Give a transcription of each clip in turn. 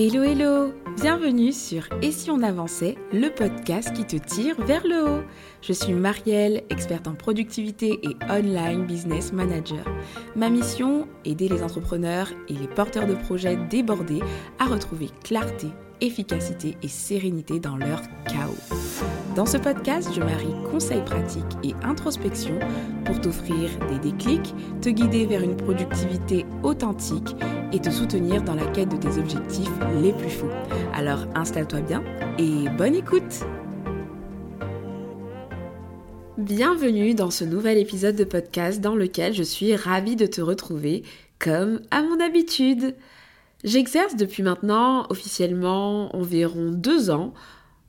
Hello hello Bienvenue sur Et si on avançait, le podcast qui te tire vers le haut. Je suis Marielle, experte en productivité et online business manager. Ma mission, aider les entrepreneurs et les porteurs de projets débordés à retrouver clarté, efficacité et sérénité dans leur chaos. Dans ce podcast, je marie conseils pratiques et introspection pour t'offrir des déclics, te guider vers une productivité authentique et te soutenir dans la quête de tes objectifs les plus fous. Alors installe-toi bien et bonne écoute Bienvenue dans ce nouvel épisode de podcast dans lequel je suis ravie de te retrouver comme à mon habitude. J'exerce depuis maintenant officiellement environ deux ans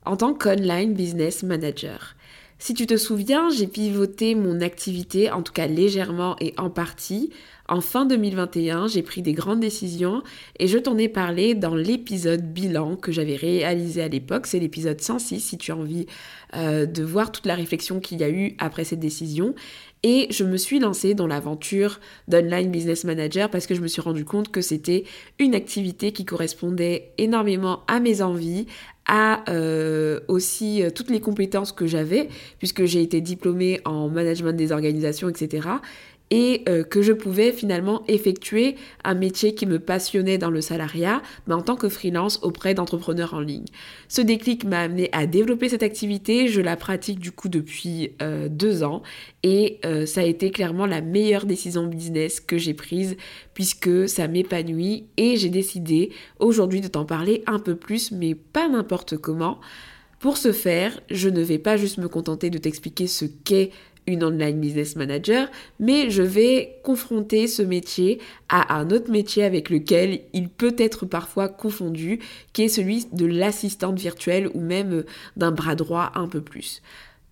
en tant qu'online business manager. Si tu te souviens, j'ai pivoté mon activité, en tout cas légèrement et en partie. En fin 2021, j'ai pris des grandes décisions et je t'en ai parlé dans l'épisode bilan que j'avais réalisé à l'époque. C'est l'épisode 106 si tu as envie euh, de voir toute la réflexion qu'il y a eu après cette décision. Et je me suis lancée dans l'aventure d'Online Business Manager parce que je me suis rendu compte que c'était une activité qui correspondait énormément à mes envies, à euh, aussi euh, toutes les compétences que j'avais, puisque j'ai été diplômée en management des organisations, etc et euh, que je pouvais finalement effectuer un métier qui me passionnait dans le salariat, mais en tant que freelance auprès d'entrepreneurs en ligne. Ce déclic m'a amené à développer cette activité, je la pratique du coup depuis euh, deux ans et euh, ça a été clairement la meilleure décision business que j'ai prise puisque ça m'épanouit et j'ai décidé aujourd'hui de t'en parler un peu plus, mais pas n'importe comment. Pour ce faire, je ne vais pas juste me contenter de t'expliquer ce qu'est une online business manager, mais je vais confronter ce métier à un autre métier avec lequel il peut être parfois confondu, qui est celui de l'assistante virtuelle ou même d'un bras droit un peu plus.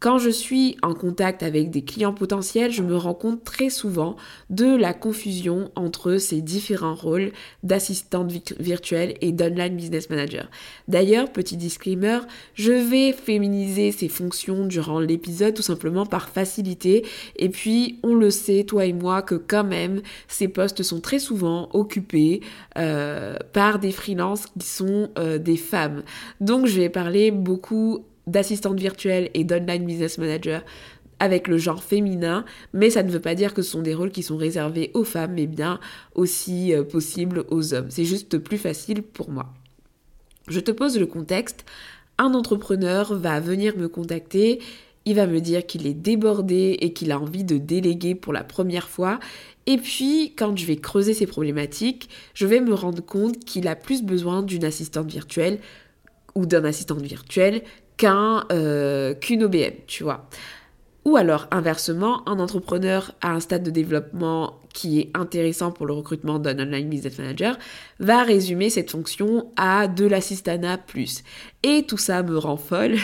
Quand je suis en contact avec des clients potentiels, je me rends compte très souvent de la confusion entre ces différents rôles d'assistante virtuelle et d'online business manager. D'ailleurs, petit disclaimer, je vais féminiser ces fonctions durant l'épisode tout simplement par facilité. Et puis, on le sait, toi et moi, que quand même, ces postes sont très souvent occupés euh, par des freelances qui sont euh, des femmes. Donc, je vais parler beaucoup d'assistante virtuelle et d'online business manager avec le genre féminin, mais ça ne veut pas dire que ce sont des rôles qui sont réservés aux femmes, mais bien aussi euh, possibles aux hommes. C'est juste plus facile pour moi. Je te pose le contexte. Un entrepreneur va venir me contacter, il va me dire qu'il est débordé et qu'il a envie de déléguer pour la première fois. Et puis, quand je vais creuser ses problématiques, je vais me rendre compte qu'il a plus besoin d'une assistante virtuelle ou d'un assistant virtuel qu'un euh, qu'une OBM, tu vois. Ou alors, inversement, un entrepreneur à un stade de développement qui est intéressant pour le recrutement d'un online business manager va résumer cette fonction à de l'assistana plus. Et tout ça me rend folle,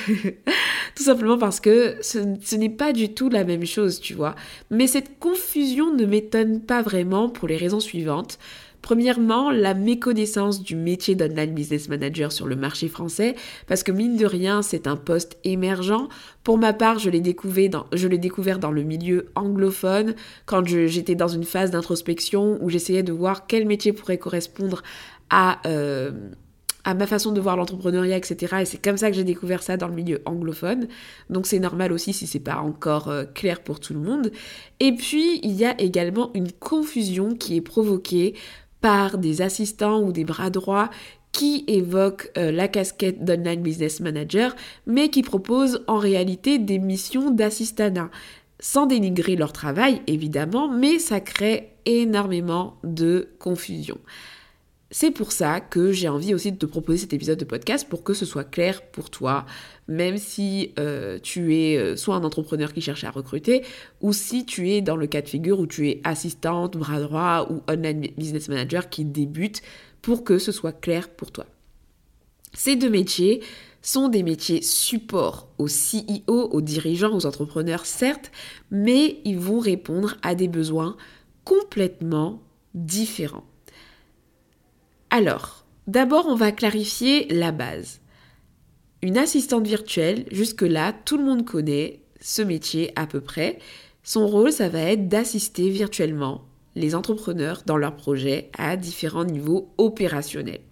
tout simplement parce que ce, ce n'est pas du tout la même chose, tu vois. Mais cette confusion ne m'étonne pas vraiment pour les raisons suivantes. Premièrement, la méconnaissance du métier d'online business manager sur le marché français, parce que mine de rien, c'est un poste émergent. Pour ma part, je l'ai découvert dans, le milieu anglophone, quand j'étais dans une phase d'introspection où j'essayais de voir quel métier pourrait correspondre à, euh, ma façon de voir l'entrepreneuriat, etc. Et c'est comme ça que j'ai découvert ça dans le milieu anglophone. Donc c'est normal aussi si c'est pas encore euh, clair pour tout le monde. Et puis il y a également une confusion qui est provoquée par des assistants ou des bras droits qui évoquent euh, la casquette d'online business manager, mais qui proposent en réalité des missions d'assistanat. Sans dénigrer leur travail, évidemment, mais ça crée énormément de confusion. C'est pour ça que j'ai envie aussi de te proposer cet épisode de podcast pour que ce soit clair pour toi, même si euh, tu es euh, soit un entrepreneur qui cherche à recruter, ou si tu es dans le cas de figure où tu es assistante, bras droit ou online business manager qui débute, pour que ce soit clair pour toi. Ces deux métiers sont des métiers support aux CEO, aux dirigeants, aux entrepreneurs, certes, mais ils vont répondre à des besoins complètement différents. Alors, d'abord, on va clarifier la base. Une assistante virtuelle, jusque-là, tout le monde connaît ce métier à peu près. Son rôle, ça va être d'assister virtuellement les entrepreneurs dans leurs projets à différents niveaux opérationnels.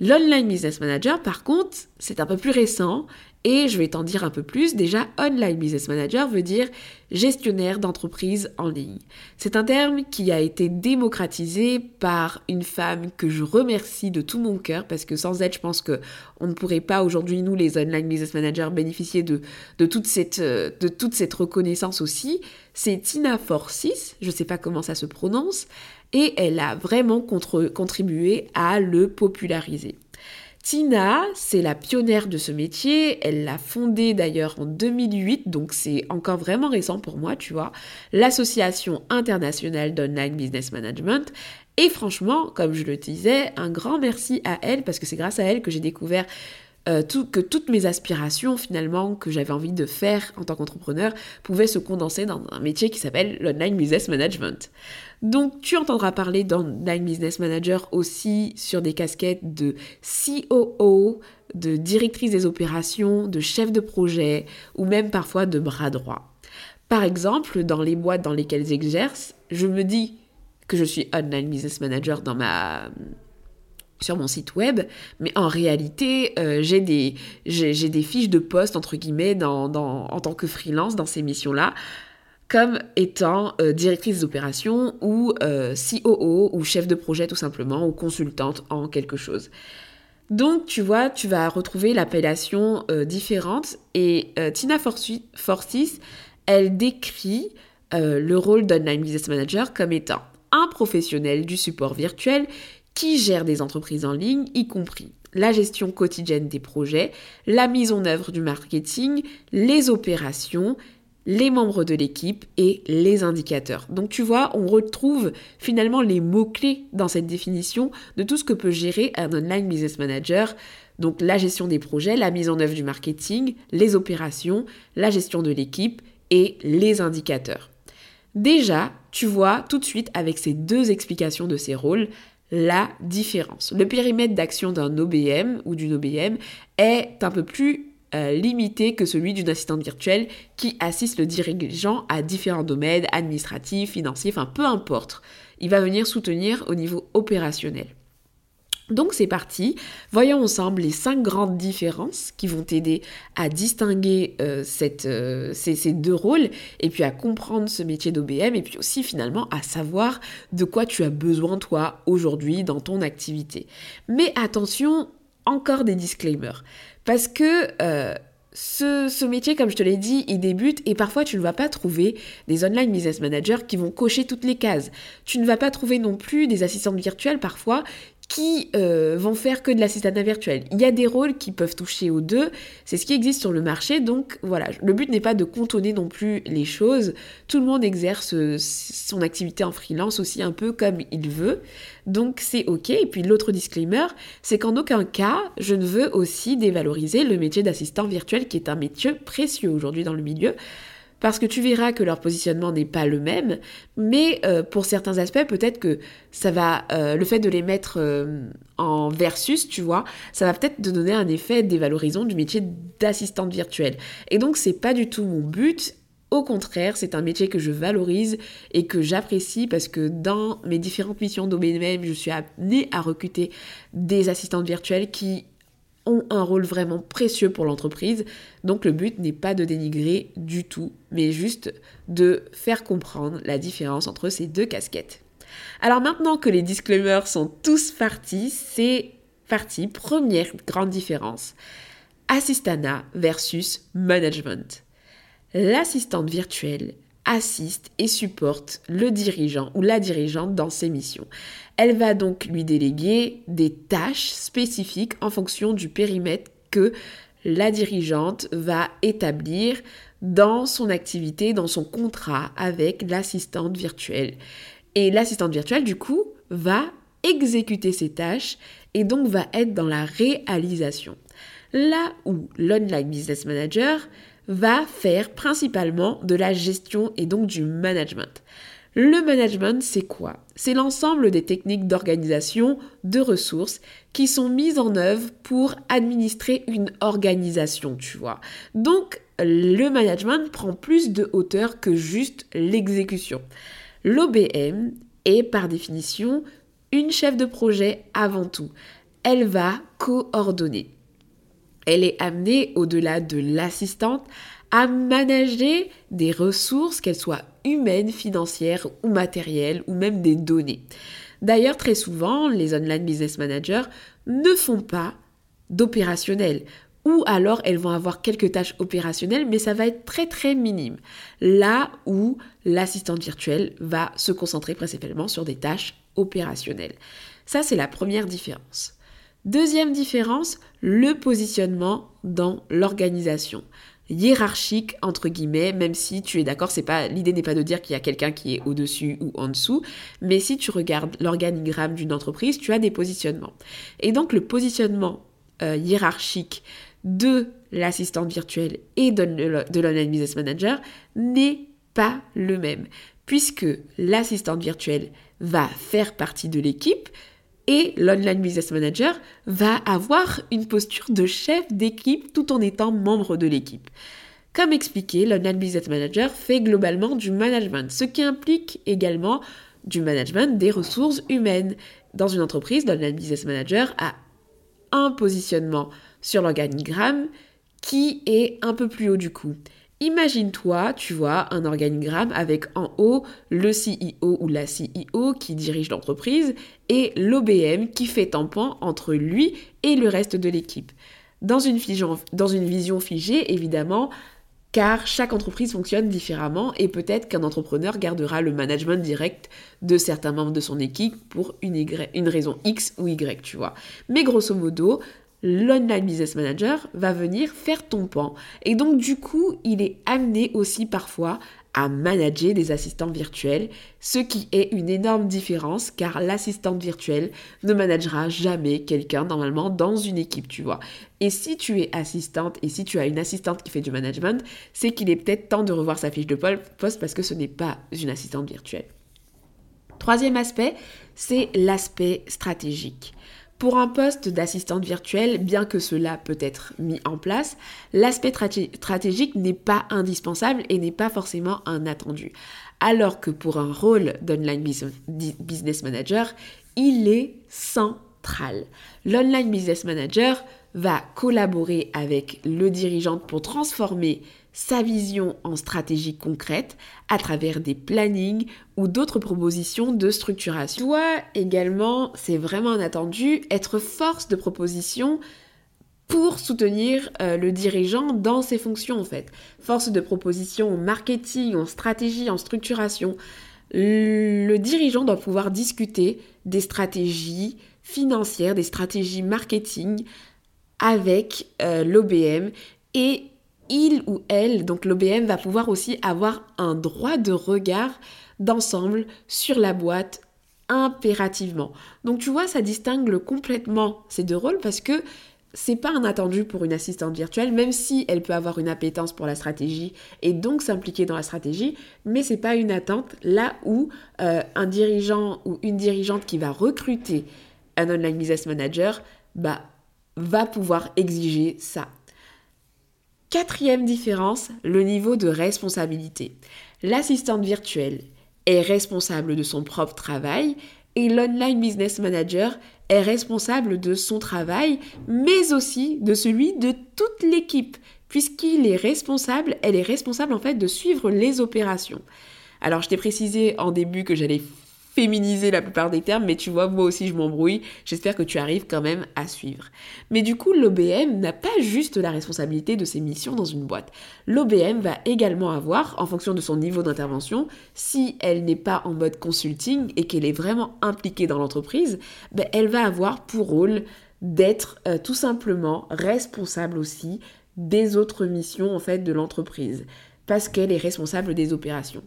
L'Online Business Manager, par contre, c'est un peu plus récent et je vais t'en dire un peu plus. Déjà, Online Business Manager veut dire gestionnaire d'entreprise en ligne. C'est un terme qui a été démocratisé par une femme que je remercie de tout mon cœur parce que sans elle, je pense que on ne pourrait pas aujourd'hui, nous, les Online Business Managers, bénéficier de, de, toute, cette, de toute cette reconnaissance aussi. C'est Tina Forcis, je ne sais pas comment ça se prononce, et elle a vraiment contribué à le populariser. Tina, c'est la pionnière de ce métier. Elle l'a fondé d'ailleurs en 2008, donc c'est encore vraiment récent pour moi, tu vois. L'Association internationale d'online business management. Et franchement, comme je le disais, un grand merci à elle parce que c'est grâce à elle que j'ai découvert euh, que toutes mes aspirations finalement que j'avais envie de faire en tant qu'entrepreneur pouvaient se condenser dans un métier qui s'appelle l'online business management. Donc tu entendras parler d'online business manager aussi sur des casquettes de COO, de directrice des opérations, de chef de projet ou même parfois de bras droit. Par exemple, dans les boîtes dans lesquelles j'exerce, je me dis que je suis online business manager dans ma sur mon site web, mais en réalité, euh, j'ai des, fiches de poste, entre guillemets, en tant que freelance dans ces missions-là, comme étant euh, directrice d'opération ou euh, COO ou chef de projet tout simplement, ou consultante en quelque chose. Donc, tu vois, tu vas retrouver l'appellation différente et Tina Fortis, elle décrit le rôle d'online business manager comme étant un professionnel du support virtuel qui gère des entreprises en ligne, y compris la gestion quotidienne des projets, la mise en œuvre du marketing, les opérations, les membres de l'équipe et les indicateurs. Donc tu vois, on retrouve finalement les mots-clés dans cette définition de tout ce que peut gérer un online business manager. Donc la gestion des projets, la mise en œuvre du marketing, les opérations, la gestion de l'équipe et les indicateurs. Déjà, tu vois tout de suite avec ces deux explications de ces rôles la différence. Le périmètre d'action d'un OBM ou d'une OBM est un peu plus euh, limité que celui d'une assistante virtuelle qui assiste le dirigeant à différents domaines administratifs, financiers, enfin peu importe. Il va venir soutenir au niveau opérationnel. Donc c'est parti, voyons ensemble les cinq grandes différences qui vont t'aider à distinguer euh, euh, ces, deux rôles et puis à comprendre ce métier d'OBM et puis aussi finalement à savoir de quoi tu as besoin toi aujourd'hui dans ton activité. Mais attention, encore des disclaimers, parce que... Euh, ce, ce, métier, comme je te l'ai dit, il débute et parfois tu ne vas pas trouver des online business managers qui vont cocher toutes les cases. Tu ne vas pas trouver non plus des assistantes virtuelles parfois qui euh, vont faire que de l'assistanat virtuel. Il y a des rôles qui peuvent toucher aux deux, c'est ce qui existe sur le marché, donc voilà, le but n'est pas de contonner non plus les choses, tout le monde exerce euh, son activité en freelance aussi un peu comme il veut, donc c'est ok, et puis l'autre disclaimer, c'est qu'en aucun cas, je ne veux aussi dévaloriser le métier d'assistant virtuel qui est un métier précieux aujourd'hui dans le milieu, parce que tu verras que leur positionnement n'est pas le même, mais euh, pour certains aspects, peut-être que ça va, euh, le fait de les mettre euh, en versus, tu vois, ça va peut-être te donner un effet dévalorisant du métier d'assistante virtuelle. Et donc, c'est pas du tout mon but. Au contraire, c'est un métier que je valorise et que j'apprécie parce que dans mes différentes missions d'OBM, je suis amenée à recruter des assistantes virtuelles qui ont un rôle vraiment précieux pour l'entreprise. Donc le but n'est pas de dénigrer du tout, mais juste de faire comprendre la différence entre ces deux casquettes. Alors maintenant que les disclaimers sont tous partis, c'est parti. Première grande différence. Assistana versus management. L'assistante virtuelle assiste et supporte le dirigeant ou la dirigeante dans ses missions. Elle va donc lui déléguer des tâches spécifiques en fonction du périmètre que la dirigeante va établir dans son activité, dans son contrat avec l'assistante virtuelle. Et l'assistante virtuelle, du coup, va exécuter ses tâches et donc va être dans la réalisation. Là où l'online business manager va faire principalement de la gestion et donc du management. Le management, c'est quoi? C'est l'ensemble des techniques d'organisation de ressources qui sont mises en œuvre pour administrer une organisation, tu vois. Donc, le management prend plus de hauteur que juste l'exécution. L'OBM est par définition une chef de projet avant tout. elle va coordonner. Elle est amenée, au-delà de l'assistante, à manager des ressources, qu'elles soient humaines, financières ou matérielles, ou même des données. D'ailleurs, très souvent, les online business managers ne font pas d'opérationnel. Ou alors elles vont avoir quelques tâches opérationnelles, mais ça va être très très minime. Là où l'assistante virtuelle va se concentrer principalement sur des tâches opérationnelles. Ça, c'est la première différence. Deuxième différence, le positionnement dans l'organisation hiérarchique entre guillemets, même si tu es d'accord, c'est pas l'idée n'est pas de dire qu'il y a quelqu'un qui est au-dessus ou en dessous, mais si tu regardes l'organigramme d'une entreprise, tu as des positionnements. Et donc le positionnement euh, hiérarchique de l'assistante virtuelle et de, de l'online business manager n'est pas le même, puisque l'assistante virtuelle va faire partie de l'équipe, et l'online business manager va avoir une posture de chef d'équipe tout en étant membre de l'équipe. Comme expliqué, l'online business manager fait globalement du management, ce qui implique également du management des ressources humaines. Dans une entreprise, l'online business manager a un positionnement sur l'organigramme qui est un peu plus haut du coup. Imagine-toi, tu vois, un organigramme avec en haut le CEO ou la CEO qui dirige l'entreprise et l'OBM qui fait tampon entre lui et le reste de l'équipe. Dans une, vision figée, évidemment, car chaque entreprise fonctionne différemment et peut-être qu'un entrepreneur gardera le management direct de certains membres de son équipe pour une raison X ou Y, tu vois. Mais grosso modo, l'online business manager va venir faire ton pan. Et donc du coup, il est amené aussi parfois à manager des assistants virtuels, ce qui est une énorme différence car l'assistante virtuelle ne managera jamais quelqu'un normalement dans une équipe, tu vois. Et si tu es assistante et si tu as une assistante qui fait du management, c'est qu'il est peut-être temps de revoir sa fiche de poste parce que ce n'est pas une assistante virtuelle. Troisième aspect, c'est l'aspect stratégique. Pour un poste d'assistante virtuelle, bien que cela peut être mis en place, l'aspect stratégique n'est pas indispensable et n'est pas forcément un attendu. Alors que pour un rôle d'online business manager, il est central. L'online business manager va collaborer avec le dirigeant pour transformer sa vision en stratégie concrète à travers des plannings ou d'autres propositions de structuration. Toi également, c'est vraiment un attendu, être force de proposition pour soutenir euh, le dirigeant dans ses fonctions en fait. Force de proposition en marketing, en stratégie, en structuration. Le dirigeant doit pouvoir discuter des stratégies financières, des stratégies marketing avec euh, l'OBM et il ou elle, donc l'OBM, va pouvoir aussi avoir un droit de regard d'ensemble sur la boîte impérativement. Donc tu vois, ça distingue complètement ces deux rôles parce que c'est pas un attendu pour une assistante virtuelle, même si elle peut avoir une appétence pour la stratégie et donc s'impliquer dans la stratégie, mais c'est pas une attente là où euh, un dirigeant ou une dirigeante qui va recruter un online business manager, bah, va pouvoir exiger ça. Quatrième différence, le niveau de responsabilité. L'assistante virtuelle est responsable de son propre travail et l'online business manager est responsable de son travail, mais aussi de celui de toute l'équipe, puisqu'il est responsable, elle est responsable en fait de suivre les opérations. Alors je t'ai précisé en début que j'allais féminiser la plupart des termes, mais tu vois, moi aussi je m'embrouille. J'espère que tu arrives quand même à suivre. Mais du coup, l'OBM n'a pas juste la responsabilité de ses missions dans une boîte. L'OBM va également avoir, en fonction de son niveau d'intervention, si elle n'est pas en mode consulting et qu'elle est vraiment impliquée dans l'entreprise, ben, elle va avoir pour rôle d'être euh, tout simplement responsable aussi des autres missions en fait de l'entreprise parce qu'elle est responsable des opérations.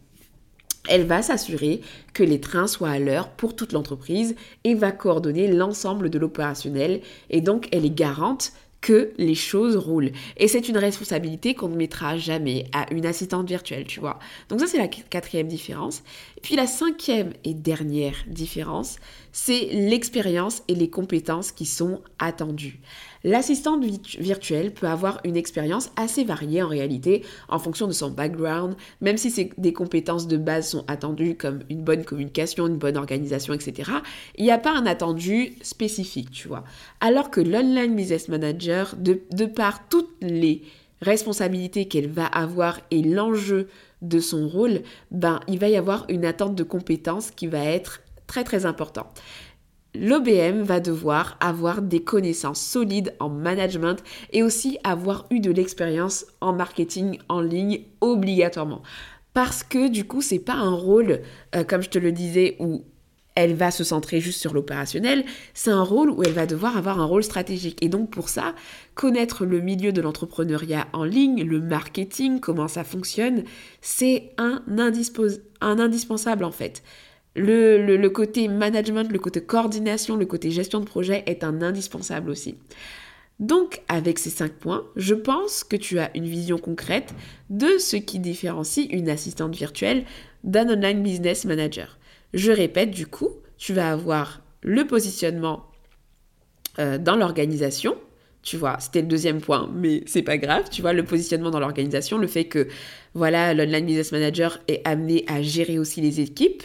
Elle va s'assurer que les trains soient à l'heure pour toute l'entreprise et va coordonner l'ensemble de l'opérationnel et donc elle est garante que les choses roulent. Et c'est une responsabilité qu'on ne mettra jamais à une assistante virtuelle, tu vois. Donc ça, c'est la quatrième différence. Puis la cinquième et dernière différence, c'est l'expérience et les compétences qui sont attendues. L'assistante virtuelle peut avoir une expérience assez variée en réalité en fonction de son background, même si des compétences de base sont attendues comme une bonne communication, une bonne organisation, etc. Il n'y a pas un attendu spécifique, tu vois. Alors que l'online business manager, de, de par toutes les responsabilités qu'elle va avoir et l'enjeu de son rôle, ben, il va y avoir une attente de compétences qui va être très très important. L'OBM va devoir avoir des connaissances solides en management et aussi avoir eu de l'expérience en marketing en ligne obligatoirement. Parce que du coup, c'est pas un rôle, euh, comme je te le disais, où elle va se centrer juste sur l'opérationnel, c'est un rôle où elle va devoir avoir un rôle stratégique. Et donc pour ça, connaître le milieu de l'entrepreneuriat en ligne, le marketing, comment ça fonctionne, c'est un, indispensable en fait. Le, côté management, le côté coordination, le côté gestion de projet est un indispensable aussi. Donc, avec ces cinq points, je pense que tu as une vision concrète de ce qui différencie une assistante virtuelle d'un online business manager. Je répète, du coup, tu vas avoir le positionnement euh, dans l'organisation. Tu vois, c'était le deuxième point, mais c'est pas grave. Tu vois, le positionnement dans l'organisation, le fait que, voilà, l'online business manager est amené à gérer aussi les équipes.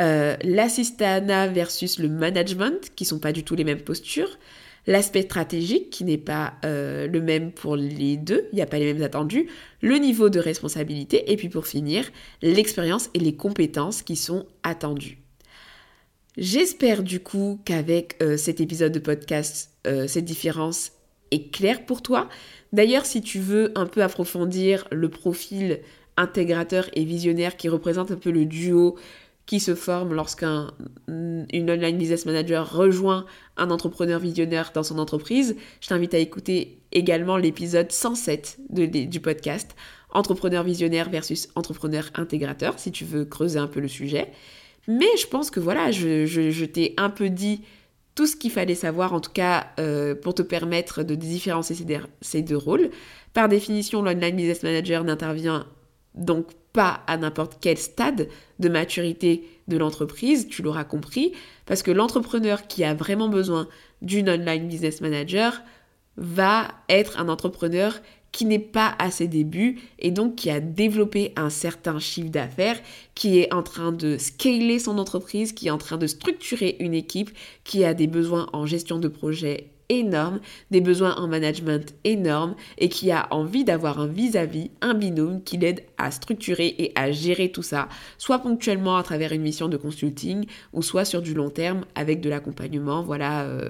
Euh, versus le management, qui sont pas du tout les mêmes postures. L'aspect stratégique, qui n'est pas euh, le même pour les deux, il n'y a pas les mêmes attendus. Le niveau de responsabilité. Et puis pour finir, l'expérience et les compétences qui sont attendues. J'espère du coup qu'avec euh, cet épisode de podcast, cette différence est claire pour toi. D'ailleurs, si tu veux un peu approfondir le profil intégrateur et visionnaire qui représente un peu le duo qui se forme lorsqu'un online business manager rejoint un entrepreneur visionnaire dans son entreprise. Je t'invite à écouter également l'épisode 107 du podcast Entrepreneur visionnaire versus entrepreneur intégrateur si tu veux creuser un peu le sujet. Mais je pense que voilà, je, t'ai un peu dit tout ce qu'il fallait savoir, en tout cas euh, pour te permettre de différencier ces, deux rôles. Par définition, l'online business manager n'intervient donc pas à n'importe quel stade de maturité de l'entreprise, tu l'auras compris, parce que l'entrepreneur qui a vraiment besoin d'une online business manager va être un entrepreneur qui n'est pas à ses débuts et donc qui a développé un certain chiffre d'affaires, qui est en train de scaler son entreprise, qui est en train de structurer une équipe, qui a des besoins en gestion de projet énorme, des besoins en management énormes et qui a envie d'avoir un vis-à-vis, un binôme qui l'aide à structurer et à gérer tout ça, soit ponctuellement à travers une mission de consulting ou soit sur du long terme avec de l'accompagnement, voilà, euh,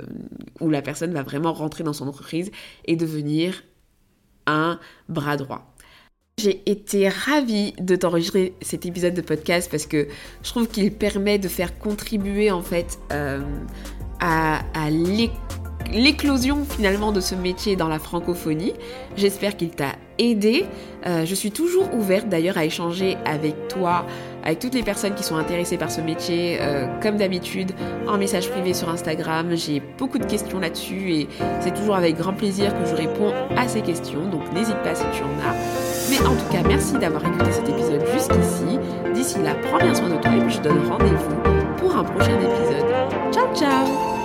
où la personne va vraiment rentrer dans son entreprise et devenir un bras droit. J'ai été ravie de t'enregistrer cet épisode de podcast parce que je trouve qu'il permet de faire contribuer en fait euh, à, à l'éclosion finalement de ce métier dans la francophonie. J'espère qu'il t'a aidé. Euh, je suis toujours ouverte d'ailleurs à échanger avec toi, avec toutes les personnes qui sont intéressées par ce métier, euh, comme d'habitude, en message privé sur Instagram. J'ai beaucoup de questions là-dessus et c'est toujours avec grand plaisir que je réponds à ces questions, donc n'hésite pas si tu en as. Mais en tout cas, merci d'avoir écouté cet épisode jusqu'ici. D'ici là, prends bien soin de toi et je donne rendez-vous pour un prochain épisode. Ciao ciao